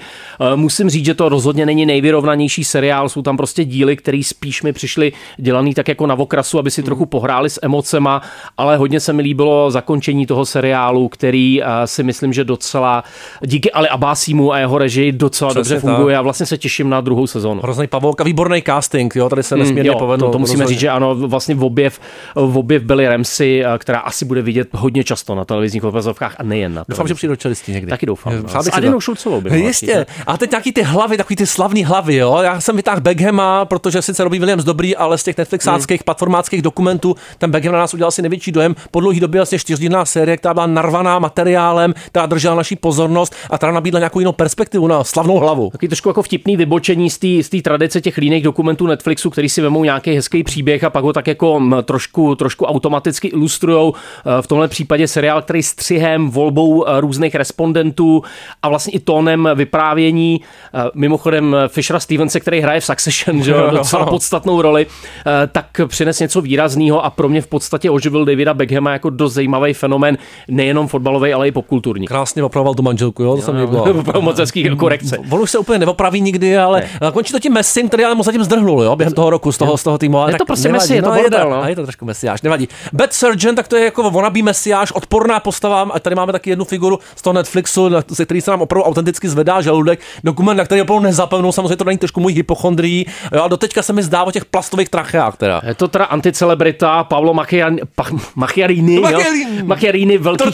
Musím říct, že to rozhodně není nejvyrovnanější seriál, jsou tam prostě díly, které spíš mi přišly dělaný tak jako na okrasu, aby si Hmm. trochu pohráli s emocema, ale hodně se mi líbilo zakončení toho seriálu, který eh, si myslím, že docela díky Ali Abasimu a jeho režii docela Přesně dobře funguje tak. a vlastně se těším na druhou sezónu. Hrozný pavouk a výborný casting, jo, tady se nesmírně Mm, povedlo. To, to musíme rozhodně. říct, že ano, vlastně v objev, v objev Billy Ramsey, eh, která asi bude vidět hodně často na televizních obrazovkách a nejen na Doufám, že přijde do čelisti někdy. Taky doufám. No. S si. Adinou Šulcovou Jistě. A teď nějaký ty hlavy, takový ty slavný hlavy, jo. Já jsem vytáhl Beckhama, protože sice Robbie Williams dobrý, ale z těch Netflixáckých Hmm. platformáckých dokumentů ten Beckham na nás udělal si největší dojem. Po dlouhý době vlastně čtyřdílná série, která byla narvaná materiálem, která držela naší pozornost a která nabídla nějakou jinou perspektivu na slavnou hlavu. Taky trošku jako vtipný vybočení z té tradice těch líných dokumentů Netflixu, který si vemou nějaký hezký příběh a pak ho tak jako mm, trošku, trošku automaticky ilustrujou. Eh, V tomhle případě seriál, který střihem, volbou eh, různých respondentů a vlastně i tónem vyprávění. eh, Mimochodem Fishera Stevense, který hraje v Succession, že jo, docela podstatnou roli, eh, tak přines něco výrazného a pro mě v podstatě oživil Davida Beckhama jako dost zajímavý fenomén, nejenom fotbalový, ale i popkulturní. Krásně opravoval tu manželku, jo, to se líbilo. Opravdu moc hezký korekce. On už se úplně neopraví nikdy, ale ne. končí to tím Messim, který ale mu zatím zdrhnul, jo, během toho roku z toho, z toho týmu. Ale Je to prostě Messi, je to no, bordel, no. a je to trošku mesiáš, nevadí. Bad Surgeon, tak to je jako wannabe mesiáš, odporná postava, a tady máme taky jednu figuru z toho Netflixu, ze který se nám opravdu autenticky zvedá žaludek, dokument, na který opravdu nezapomenu, samozřejmě to není trošku můj hypochondrií, jo, a doteďka se mi zdá o těch plastových tracheách teda. Je to teda anticelebrita Paolo Macchiarini, pa, Macchiarini, Macchiarini. jo? Macchiarini velký,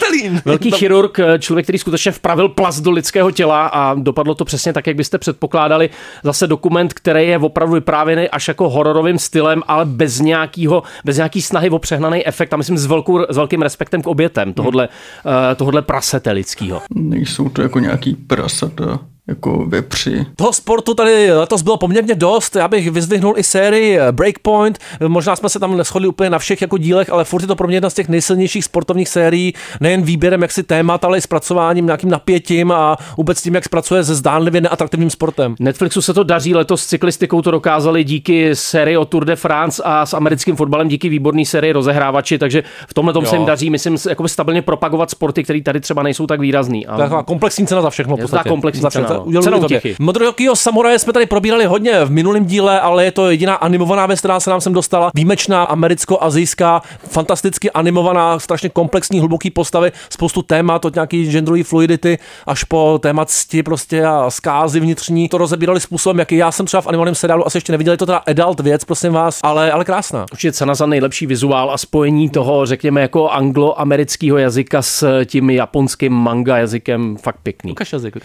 velký chirurg, eh, člověk, který skutečně vpravil plast do lidského těla a dopadlo to přesně tak, jak byste předpokládali. Zase dokument, který je opravdu vyprávěný až jako hororovým stylem, ale bez nějakého, bez nějaký snahy o přehnaný efekt a myslím s, velkou, s velkým respektem k obětem tohodle, eh, tohodle prasete lidského. Nejsou to jako nějaký prasata, jako vepři. Toho sportu tady letos bylo poměrně dost. Já bych vyzdvihnul i sérii Breakpoint. Možná jsme se tam neschodli úplně na všech jako dílech, ale furt je to pro mě jedna z těch nejsilnějších sportovních sérií, nejen výběrem jaksi témat, ale i zpracováním, nějakým napětím a vůbec tím, jak zpracuje se zdánlivě neatraktivním sportem. Netflixu se to daří, letos s cyklistikou to dokázali díky sérii o Tour de France a s americkým fotbalem díky výborné sérii rozehrávači, takže v tomhle tom Jo. se jim daří, myslím, jakoby stabilně propagovat sporty, které tady třeba nejsou tak výrazný. A taková komplexní cena za všechno. Je to komplexní Za všechno. cena, no. Uděluji Cena tobě. útěchy. Modrojakýho samuraje jsme tady probírali hodně v minulém díle, ale je to jediná animovaná věc, která se nám sem dostala. Výjimečná americko-azijská, fantasticky animovaná, strašně komplexní, hluboký postavy, spoustu témat od nějaký genderové fluidity až po témat cti prostě a zkázy vnitřní. To rozebírali způsobem, jaký já jsem třeba v animovaném seriálu asi ještě neviděl. Je to teda adult věc, prosím vás, ale, ale krásná. Určitě cena za nejlepší vizuál a spojení toho, řekněme, jako anglo-amerického jazyka s tím japonským manga jazykem fakt pěkný. Ukaž jazyk.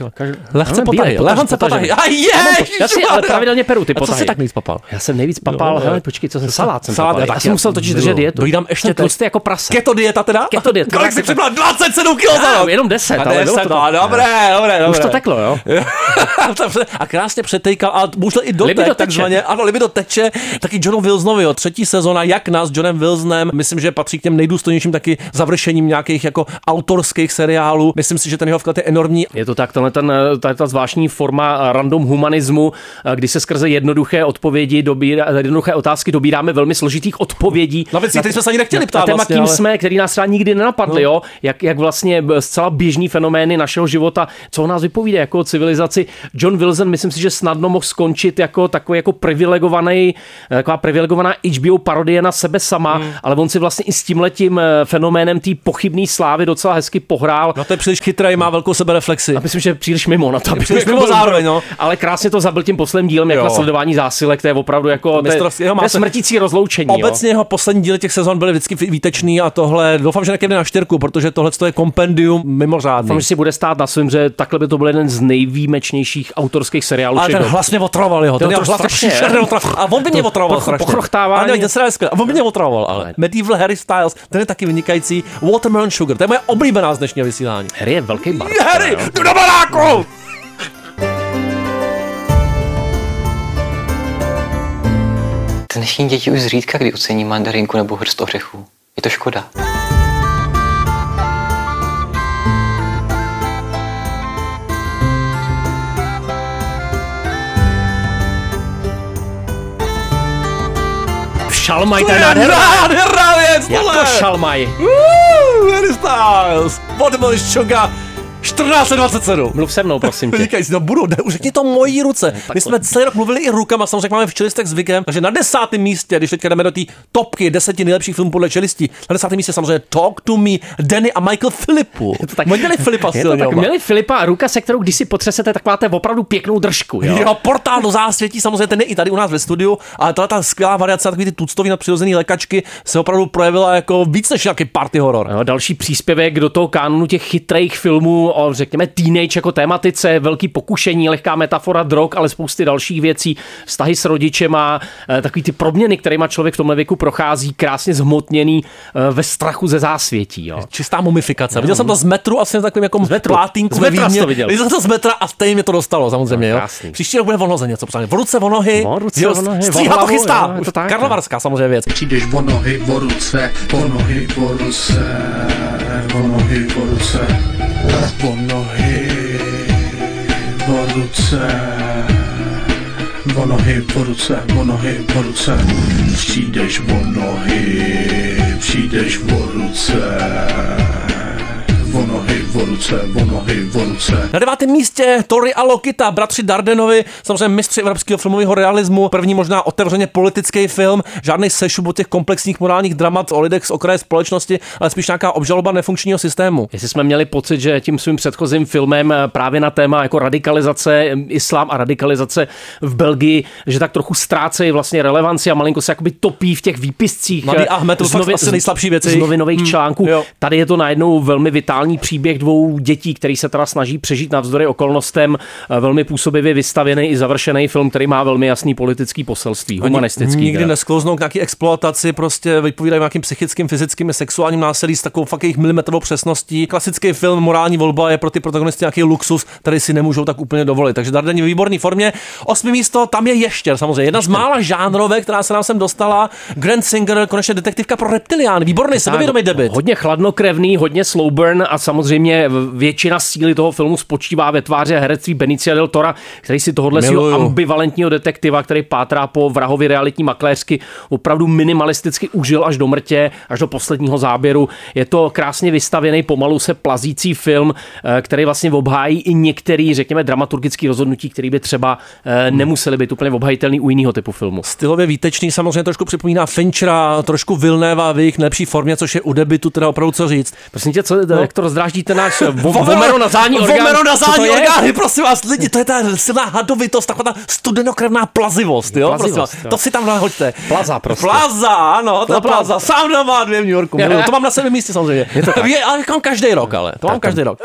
Lehce bílej potahy. Lehonce potahy. A ježiš, Já si ale pravidelně peru ty A co potahy. jsi tak nejvíc papal? Já jsem nejvíc papal, No, hele, no. počkej, co jsem salát jsem Salát, papal. já jsem musel totiž držet dietu. Dojídám ještě Jsem teď. tlustý jako prase. Keto dieta teda? Keto dieta. Kolik jsi přibrala? 27 kg za rok. jenom 10, A ale bylo 10, to no, dobré, dobré, dobré. Už to teklo, jo? a krásně přetejkal, a bohužel i teče. takzvaně. Ano, libido teče. Taky Johnu Wilsonovi, jo. Třetí sezona, jak nás Johnem Wilsonem, myslím, že patří k těm nejdůstojnějším taky završením nějakých jako autorských seriálů. Myslím si, že ten jeho vklad je enormní. Je to tak, tenhle ten, ta, zvláštní forma eh, random humanismu, eh, kdy se skrze jednoduché odpovědi, dobírá, jednoduché otázky dobíráme velmi složitých odpovědí. Na věci, které jsme se ani nechtěli ptát Na téma, vlastně, kým ale- jsme, který nás třeba nikdy nenapadli, No. jo? Jak, jak vlastně zcela běžný fenomény našeho života, co o nás vypovídá jako o civilizaci. John Wilson, myslím si, že snadno mohl skončit jako takový jako privilegovaný, eh, taková privilegovaná HBO parodie na sebe sama, Hmm. ale on si vlastně i s tímhletím eh, fenoménem té pochybné slávy docela hezky pohrál. No to je příliš chytrý, má velkou sebereflexi. A myslím, že příliš mimo na to. Mimo bylo zároveň, no. Ale krásně to zabil tím posledním dílem, jak Jo. na sledování zásilek, to je opravdu jako Mistrovství, jeho smrtící rozloučení. Obecně jeho poslední díly těch sezon byly vždycky výtečný a tohle doufám, že nekejde na čtyřku, protože tohle je kompendium mimořádný. Doufám, že si bude stát na svým, že takhle by to byl jeden z nejvýjimečnějších autorských seriálů. Ale ten hlas mě otravoval. To Ten to hlas. A on by mě otravoval strašně. ten A on by mě otravoval, ale. Medieval Harry Styles, ten je taky vynikající. Watermelon Sugar, to je moje oblíbená z dnešního vysílání. Harry je velký bar. Harry, jdu do baráku! Dnešní děti už zřídka kdy ocení mandarinku nebo hrst ořechů. Je to škoda. Šalmaj, To je nádherná. nádherná věc, Jako tohle. šalmaj. Woo, Harry Styles, Watermelon Sugar, 1427. Mluv se mnou, prosím tě. Říkají si, no budu, ne, už řekni to mojí ruce. My jsme celý rok mluvili i rukama, samozřejmě máme v čelistech zvykem, takže na desátém místě, když teďka jdeme do té topky deseti nejlepších filmů podle čelistí, na desátém místě samozřejmě Talk to Me, Danny a Michael Filipu. Je to tak- Oni měli Filipa Je to tak, měli Filipa a ruka, se kterou když si potřesete, tak máte opravdu pěknou držku. Jo? Jo, portál do zásvětí, samozřejmě ten je i tady u nás ve studiu, ale tahle ta skvělá variace, takový ty tuctový nadpřirozený lékačky se opravdu projevila jako víc než nějaký party horor. Jo, další příspěvek do toho kánonu těch chytrých filmů o, řekněme, teenage jako tématice, velký pokušení, lehká metafora drog, ale spousty dalších věcí, vztahy s rodičema, eh, takový ty proměny, kterýma člověk v tomhle věku prochází, krásně zhmotněný eh, ve strachu ze zásvětí. Jo. Čistá mumifikace. Viděl jsem to z metru, asi takovým jako z metru. plátínku Z metra Vídni. to viděl. Viděl jsem to z metra a stejně mě to dostalo, samozřejmě. Jo. krásný. Příští rok bude o noze něco přáně. V ruce, o nohy. O ruce, jo, nohy, o stříhá to chystá. jo, je to tak, Karlovarská samozřejmě věc. Přijdeš o nohy, o ruce, o nohy, o ruce, o nohy, o ruce, o nohy, o ruce, o nohy, o ruce, o nohy, o ruce. Přijdeš o nohy, přijdeš o ruce, o nohy, o ruce, o nohy, o ruce. Na devátém místě Tori a Lokita, bratři Dardenovi, samozřejmě mistři evropského filmového realismu, první možná otevřeně politický film, žádný sešup o těch komplexních morálních dramat o lidech z okraje společnosti, ale spíš nějaká obžaloba nefunkčního systému. Jestli jsme měli pocit, že tím svým předchozím filmem eh, právě na téma jako radikalizace, eh, islám a radikalizace v Belgii, že tak trochu ztrácejí vlastně relevanci a malinko se jakoby topí v těch výpiscích. Mladý eh, Ahmed, to z fakt asi nejslabší věci. Z novinových Hmm, článků. jo. Tady je to najednou velmi vitální příběh dvou dětí, který se teda snaží přežít navzdory okolnostem. eh, Velmi působivě vystavěný i završený film, který má velmi jasný politický poselství, humanistický. Nikdy teda. nesklouznou k nějaký exploataci, prostě vypovídají nějakým psychickým, fyzickým, sexuálním násilí s takovou fakt jejich milimetrovou přesností. Klasický film Morální volba je pro ty protagonisty nějaký luxus, který si nemůžou tak úplně dovolit. Takže Dardeni v výborné formě. Osmý místo, tam je ještě samozřejmě. Jedna z mála žánrovek, která se nám sem dostala. Grand Singer, konečně detektivka pro reptilián. Výborný, sebevědomý debit. Hodně chladnokrevný, hodně slow burn a samozřejmě většina síly toho filmu spočívá ve tváře herectví Benicia del Tora, který si tohohle svého ambivalentního detektiva, který pátrá po vrahovi realitní makléřsky, opravdu minimalisticky užil až do mrtě, až do posledního záběru. Je to krásně vystavěný, pomalu se plazící film, eh, který vlastně obhájí i některý, řekněme, dramaturgický rozhodnutí, který by třeba eh, nemuseli být úplně obhajitelný u jiného typu filmu. Stylově výtečný, samozřejmě trošku připomíná Finchera, trošku Vilnéva v jejich nejlepší formě, což je u debitu teda opravdu co říct. Prosím tě, co, no. jak to rozdráždíte náš vo- vomeronazální orgán. Co to Vomeronazální je? orgány, prosím vás, lidi, to je ta silná hadovitost, taková ta studenokrevná plazivost, jo, prosím Plazivost, vás, jo. to si tam nahoďte. Plaza prostě. Plaza, ano, ta plaza. plaza, sám doma dvě v New Yorku, miluju. to mám na sedmém místě samozřejmě. Je to tak. Je, ale mám každý rok, ale, to mám každý rok.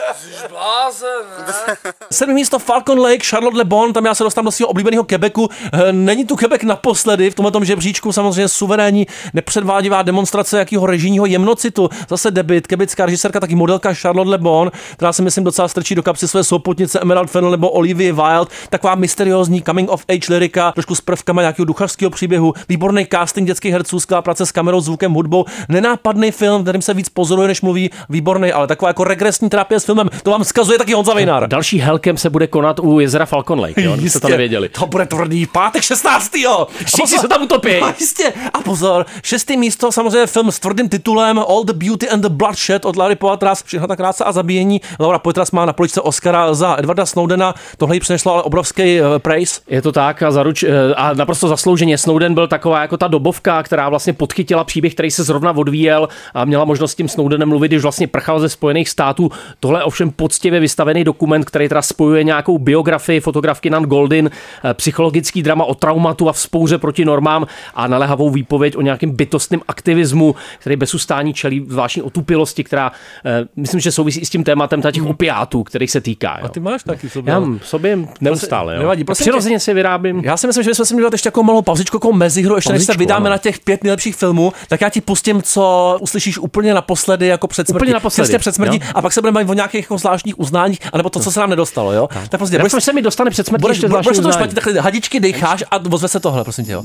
Sedmé místo Falcon Lake, Charlotte Le Bon, tam já se dostám do svého oblíbeného Quebecu. Eh, Není tu Quebec naposledy v tomhle žebříčku, samozřejmě suverénní, nepředvádivá demonstrace jakého režijního jemnocitu. Zase debit, quebecká režisérka, taky modelka Charlotte Le Bon, která se myslím docela strčí do kapsy své souputnice Emerald Fennel nebo Olivia Wilde, taková mysteriózní coming of age lyrika, trošku s prvkama nějakého duchařského příběhu, výborný casting dětských herců, skvělá práce s kamerou, zvukem, hudbou, nenápadný film, v kterým se víc pozoruje, než mluví, výborný, ale taková jako regresní terapie s filmem, to vám vzkazuje taky Honza Vejnár. Další Hellcamp se bude konat u jezera Falcon Lake, jo? Jste to nevěděli. To bude tvrdý pátek 16. Jo. Všichni se tam utopí. A jistě. A pozor, šestý místo, samozřejmě film s tvrdým titulem All the Beauty and the Bloodshed od Larry Poitras, všechna ta krása a zabíjení. Laura Poitras má na poličce Oscara za Edwarda Snowdena, tohle jí přineslo ale obrovský uh, praise. Je to tak a, zaruč, eh, a naprosto zaslouženě. Snowden byl taková jako ta dobovka, která vlastně podchytila příběh, který se zrovna odvíjel a měla možnost s tím Snowdenem mluvit, když vlastně prchal ze Spojených států. Tohle ovšem poctivě vystavený dokument, který teda spojuje nějakou biografii fotografky Nan Goldin, eh, psychologický drama o traumatu a vzpouře proti normám a naléhavou výpověď o nějakém bytostném aktivismu, který bez ustání čelí zvláštní otupilosti, která eh, myslím, že souvisí i s tím tématem těch opiátů, který se týká. Jo. A ty máš taky v sobě. Já mám v sobě neustále. Jo. Nevadí, prosím Přirozeně si vyrábím. Já si myslím, že bychom si měli dát ještě jako malou pauzičku, jako mezihru, ještě než se vydáme ano. na těch pět nejlepších filmů, tak já ti pustím, co uslyšíš úplně naposledy, jako před smrtí. Úplně naposledy, Těsně před smrtí, jo. a pak se budeme bavit o nějakých jako zvláštních uznáních, anebo to, co se nám nedostalo, jo? Tak prostě, budeš, se mi dostane před smrtí budeš, ještě budeš, to špatně, takhle hadičky dejcháš a ozve se tohle, prosím tě, jo?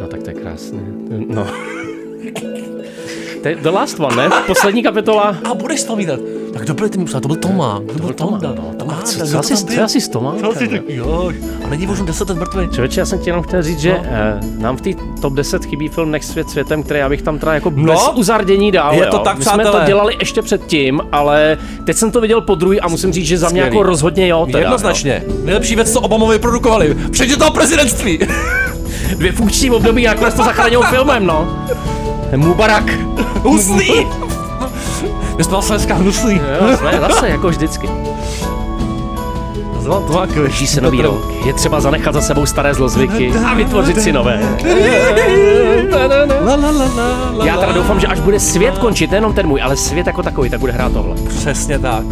No tak to je krásné. No. To je The Last One, ne? Poslední kapitola. A budeš vzpomínat. Tak kdo byl ty mi psal? To byl Toma. To byl Tonda. no, Toma. Co- co asi- co asi s Tomem? Co asi tak, jo. A není už 10 let mrtvý. Člověče, já jsem ti jenom chtěl říct, že No. eh, nám v té top 10 chybí film Next svět světem, který já bych tam teda jako No. bez uzardění dal. Je to jo. tak, My jsme to dělali ještě předtím, ale teď jsem to viděl po druhý a musím říct, že za mě Skvělý. jako rozhodně jo. Teda, Jednoznačně. Nejlepší věc, co Obamovi produkovali. Včetně toho prezidentství. Jo. Dvě funkční období, nakonec to zachránil filmem, no. Mubarak. Husný. Jsme vlastně dneska hnusný. Jo, jsme zase, jako vždycky. Zvám to. Blíží se nový rok. Je třeba zanechat za sebou staré zlozvyky a vytvořit si nové. Já teda doufám, že až bude svět končit, nejenom ten můj, ale svět jako takový, tak bude hrát tohle. Přesně tak.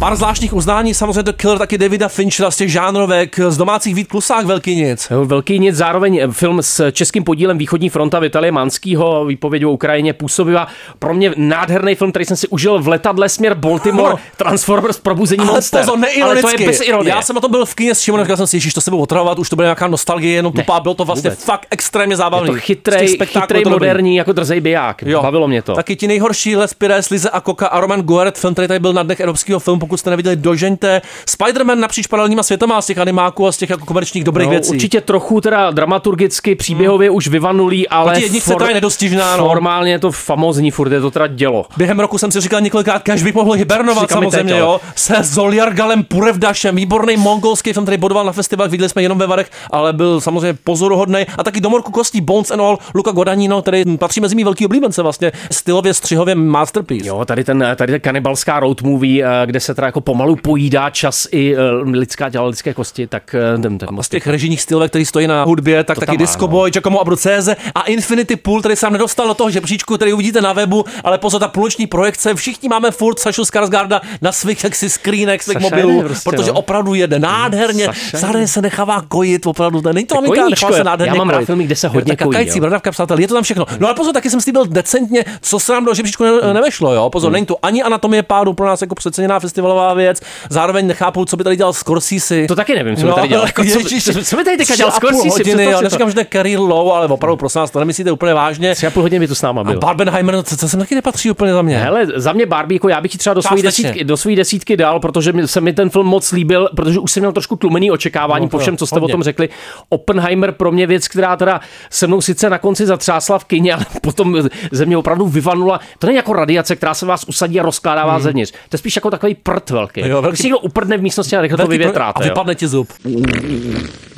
Pár zvláštních uznání, samozřejmě to Killer taky Davida Finchera z těch žánrovek, z domácích Vít Klusák velký nic. Jo, Velký nic, zároveň eh, film s českým podílem Východní fronta Vitalie Manskýho, výpověď o Ukrajině působivá. Pro mě nádherný film, který jsem si užil v letadle směr Baltimore, No. Transformers Probuzení Ale monster. pozor, Ale to je bez ironie. Já jsem na to byl v kině s Šimonem, říkal jsem si, ježiš, to se bude otravovat, už to bude nějaká nostalgie, jenom tupá, bylo to vlastně vůbec. fakt extrémně je zábavný. to chytrej, chytrej je to moderní, jako drzej biják. Jo. Bavilo mě to. Taky ti nejhorší Les Pires, Lize a Koka a Roman Gueret, film, který tady byl na dnech evropského filmu, pokud jste neviděli, dožeňte. Spider-Man napříč paralelníma světama z těch animáků a z těch jako komerčních dobrých No, věcí. Určitě trochu teda dramaturgicky, příběhově už vyvanulý, ale Proti jedničce to je nedostižná, no. formálně je to famózní, furt je to teda dělo. Během roku jsem si říkal několikrát, kež by mohl hibernovat Říkám samozřejmě, teď, jo. Se Zoljargalem Purevdašem, výborný mongolský film, který bodoval na festivalech, viděli jsme jenom ve Varech, ale byl samozřejmě pozoruhodný. A taky Domorku kostí Bones and All, Luca Guadagnino, který patří mezi mý velký oblíbence vlastně, stylově střihově masterpiece. Jo, tady ten, tady ten kanibalská road movie, eh, kde se teda jako pomalu pojídá čas i eh, lidská těla, lidské kosti, tak eh, ten, ten z těch režijních stylů, který stojí na hudbě, tak To taky tam má, Disco no. Boy, Giacomo Abruzzese a Infinity Pool, který jsem nedostal do toho žebříčku, který uvidíte na webu, ale pozor, ta půlnoční projekce, všichni máme furt Sašu Skarsgarda na svých jaksi screenech, svých mobilů, prostě, protože no. opravdu jede nádherně, zároveň se nechává kojit, opravdu, to není to maminka, nechává se nádherně já mám rád filmy, kde se hodně tak kojí, kakající bradavka, přátel, je to tam všechno. No ale pozor, taky jsem slíbil decentně, co se nám do žebříčku ne- nevešlo, jo. Pozor, není to ani anatomie pádu pro nás jako přeceněná festivalová věc, zároveň nechápu, co by tady dělal Scorsese. To taky nevím, co by tady dělal. Jako, co- ježiš, co- co by tady teďka dělal a Scorsese? hodiny, to. neříkám, že to je Carrie Low, ale opravdu prosím vás, to nemyslíte úplně vážně. Tři a půl hodiny by tu s náma A byl. Barbenheimer, no, co, co jsem taky nepatří úplně za mě. Hele, za mě Barbie, jako já bych ti třeba do své desítky, do své desítky dal, protože se mi ten film moc líbil, protože už jsem měl trošku tlumený očekávání No, po to všem, co jste hodně. o tom řekli. Oppenheimer pro mě věc, která teda se mnou sice na konci zatřásla v kyně, ale potom ze mě opravdu vyvanula. To není jako radiace, která se vás usadí a rozkládává Hmm. zevnitř. To je spíš jako takový prd velký. Jo, velký- Když si někdo uprdne v místnosti a rychle to vyvětráte. A vypadne ti zub.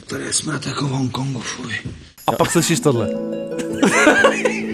Tady jsme jako v Hongkongu, fuj. A pak slyšíš tohle.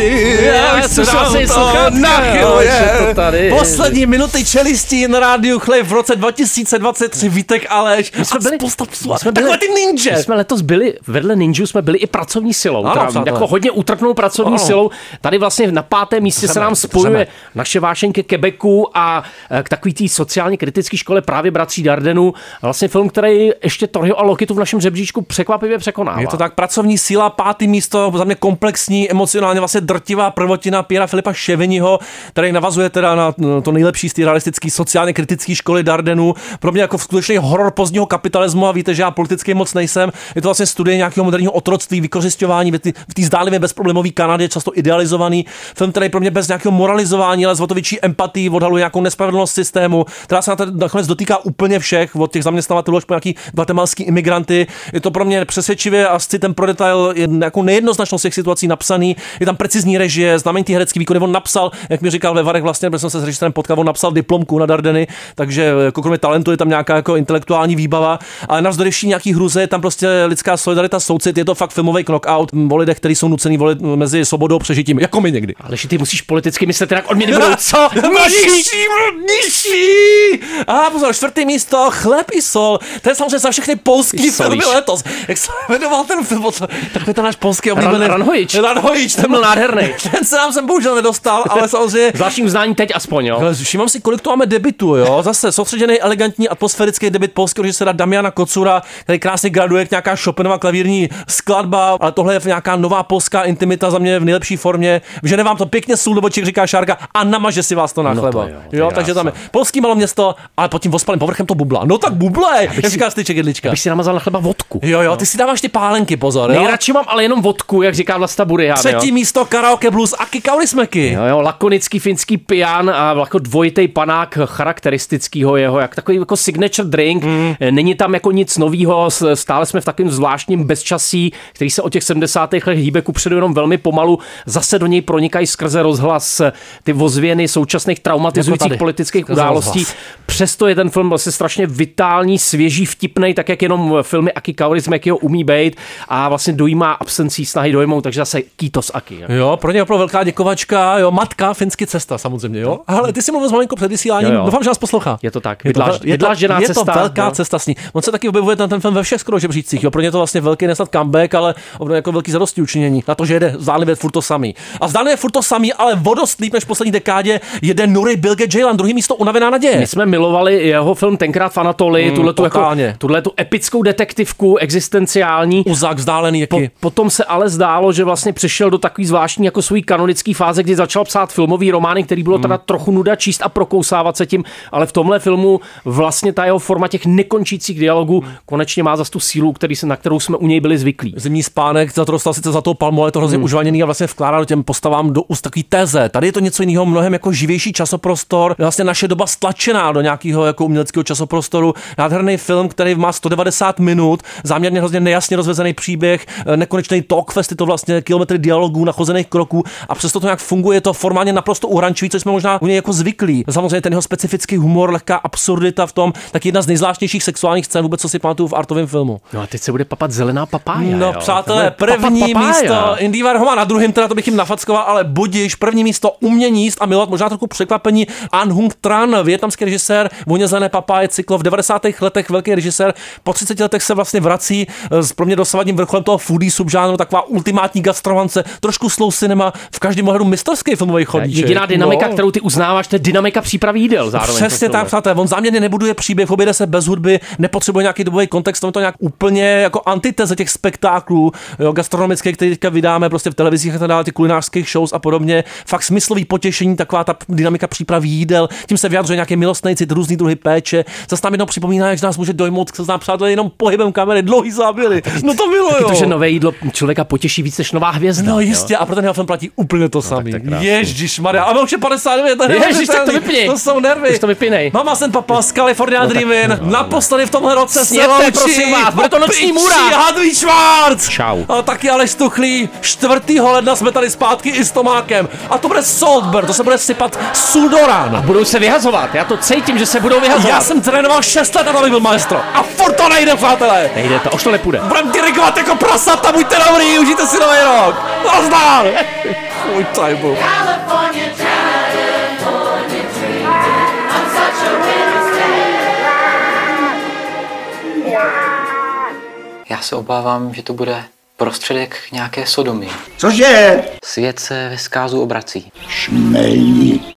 kdy Já až jsem to nachyluje. tady. Poslední minuty čelistí na rádiu Chlej v roce 2023 Vítek Aleš My jsme byli, my jsme Takhle ty ninja. My jsme letos byli, vedle ninju jsme byli i pracovní silou. Ano, teda, přátelé. jako hodně utrpnou pracovní Ano. silou. Tady vlastně na pátém místě se nám spojuje naše vášeň ke Quebecu a eh, k takový té sociálně kritické škole právě bratří Dardenu. Vlastně film, který ještě Torho a Lokitu v našem žebříčku překvapivě překonává. Je to tak, pracovní síla, pátý místo, za mě komplexní, emocionálně vlastně drtivá prvotina Piera Filipa Ševeniho, který navazuje teda na to nejlepší z té realistické sociálně kritické školy Dardenu. Pro mě jako skutečný horor pozdního kapitalismu a víte, že já politicky moc nejsem. Je to vlastně studie nějakého moderního otroctví, vykořišťování v té- zdálivě bezproblémové Kanadě, často idealizovaný. Film, který pro mě bez nějakého moralizování, ale s větší empatii odhaluje nějakou nespravedlnost systému, která se na to nakonec dotýká úplně všech, od těch zaměstnavatelů až po nějaký guatemalský imigranty. Je to pro mě přesvědčivě a s pro detail je nějakou nejednoznačnost těch situací napsaný. Je tam precizní režie, znamenitý herecký výkon. On napsal, jak mi říkal ve Varech, vlastně, protože jsem se s režisérem potkal, on napsal diplomku na Dardeny, takže jako kromě talentu je tam nějaká jako intelektuální výbava, ale navzdory vší nějaký hruze je tam prostě lidská solidarita, soucit, je to fakt filmový knockout o lidech, kteří jsou nucený volit mezi svobodou a přežitím, jako my někdy. Ale že ty musíš politicky myslet, jinak odměny budou co? Nižší, nižší! A pozor, čtvrtý místo, chleb i sol. To je samozřejmě za všechny polský filmy letos. Jak se jmenoval ten film? Takový ten náš polský Ran- oblíbený. Ranhojič. Ranhojič. Ten byl nádherný. Ten se nám sem bohužel nedostal, ale samozřejmě Zvláštní uznání teď aspoň, jo. ale všímám si, kolik tu máme debitu, jo? Zase soustředěný, elegantní, atmosférický debit polského režiséra Damiana Kocura, který krásně graduje jak nějaká Chopinova klavírní skladba, ale tohle je nějaká nová polská intimita za mě v nejlepší formě. Že vám to pěkně sůl do očí, říká Šárka, a namaže si vás to na No to jo, to jo, takže tam je polský maloměsto, ale pod tím ospalým povrchem to bubla. No tak buble, jak říká styček jedlička. Abych si namazal na chleba vodku. Jo, jo, ty si dáváš ty pálenky, pozor. Jo? Nejradši mám ale jenom vodku, jak říká Vlasta Burian. Třetí jo. místo karaoke blues Aki Kaurismäki. Jo, jo, lakonický finský pijan a jako dvojitý panák charakteristického jeho, jak takový jako signature drink. Mm. Není tam jako nic nového, stále jsme v takovém zvláštním bezčasí, který se od těch 70. let hýbe kupředu jenom velmi pomalu. Zase do něj pronikají skrze rozhlas ty ozvěny současných Jako traumatizujících tady. politických Skrze událostí. rozhlas. Přesto je ten film vlastně strašně vitální, svěží, vtipný, tak jak jenom filmy Aki Kaurismäkiho umí být a vlastně dojímá absencí snahy dojmout, takže zase kýtos Aki. Jo. Jo, pro ně opravdu velká děkovačka, jo, matka, finsky cesta samozřejmě, jo. Ale ty si mluvil s malinkou před vysíláním, Jo, jo. doufám, že nás poslouchá. Je to tak. Je to, Vydláž, je to, je cesta. to velká jo. cesta s ní. On se taky objevuje ten, ten film ve všech skoro žebřících, jo. Pro ně je to vlastně velký nesnad comeback, ale jako velký zadosti učinění. Na to, že jede zdánlivě furt to samý. A zdánlivě furt to samý, ale vodost líp než v poslední dekádě jede Nuri Bilge Ceylan, druhý místo unavená naděje. My jsme milovali jeho film tenkrát v Anatolii, Mm, tuhle tu jako, tu epickou detektivku existenciální. Uzák vzdálený jaký. Po, potom se ale zdálo, že vlastně přišel do takový zvláštní jako svůj kanonický fáze, kdy začal psát filmový romány, který bylo teda trochu nuda číst a prokousávat se tím, ale v tomhle filmu vlastně ta jeho forma těch nekončících dialogů konečně má zas tu sílu, který se, na kterou jsme u něj byli zvyklí. Zimní spánek za to dostal sice za tou palmu, ale je to hrozně Hmm. užvaněný a vlastně vkládá do těm postavám do úst takový téze. Tady je to něco jiného, mnohem jako živější časoprostor. Vlastně naše doba stlačená do nějakého jako uměleckého časoprostoru. Nádherný film, který má 190 minut, záměrně hrozně nejasně rozvezený příběh, eh, nekonečný talkfest, je to vlastně kilometry dialogů, nachozených kroků a přesto to nějak funguje, je to formálně naprosto uhrančivý, což jsme možná u něj jako zvyklí. Samozřejmě ten jeho specifický humor, lehká absurdita v tom, tak jedna z nejzvláštnějších sexuálních scén vůbec, co si pamatuju v artovém filmu. No a teď se bude papat zelená papája. No jo. přátelé, první papat papája. místo Indy Varhoma, na druhém teda to bych jim nafackoval, ale budiš, první místo umění jíst a milovat, možná trochu překvapení, An Hung Tran, větnamský režisér, Vůně zelené papáje, cyklo v 90. letech velký režisér, po 30 letech se vlastně vrací eh, s pro mě dosavadním vrcholem toho foodie subžánru, taková ultimátní gastrovance, trošku slow cinema, v každém ohledu mistrovský filmový chodíček. Jediná dynamika, No. kterou ty uznáváš, to je dynamika přípravy jídel zároveň. Přesně tak, přátelé. On záměrně nebuduje příběh, objede se bez hudby, nepotřebuje nějaký dobový kontext, on to nějak úplně jako antiteze těch spektáklů jo, gastronomických, které teďka vydáme prostě v televizích a tak dále, ty kulinářských shows a podobně. Fakt smyslový potěšení, taková ta dynamika přípravy jídel, tím se vyjadřuje nějaký milostný cit, různý druhy péče. Zase nám jednou připomíná, jak nás může dojmout, se znám přátelé, jenom pohybem kamery, dlouhý záběry. No to miluju. Taky to, že nové jídlo člověka potěší víc než nová hvězda. No jo. jistě, a pro ten jeho film platí úplně to samý. je krásný. Ježíš Maria, a už je 59, to je Ježiš, tak to vypni. To jsou nervy. Už to vypínej. Mama jsem papa z California No Dreamin. Naposledy v tomhle roce se loučí prosím vás, bude to noční můra. Hadley Schwarz. Čau. A taky Aleš Stuchlý. 4. ledna jsme tady zpátky i s Tomákem. A to bude Saltburn, to se bude sypat Sudoran. Budou se vyhazovat, já to cítím, že se budou vyhazovat. Já jsem trénoval 6 let, abych byl maestro. A furt to nejde, přátelé. Nejde to, už to nepůjde. Budem dirigovat jako prasata, buďte dobrý, užijte si nový rok. Nazdar. Já se obávám, že to bude prostředek nějaké sodomy. Cože? Svět se ve zkázu obrací. Šmelí.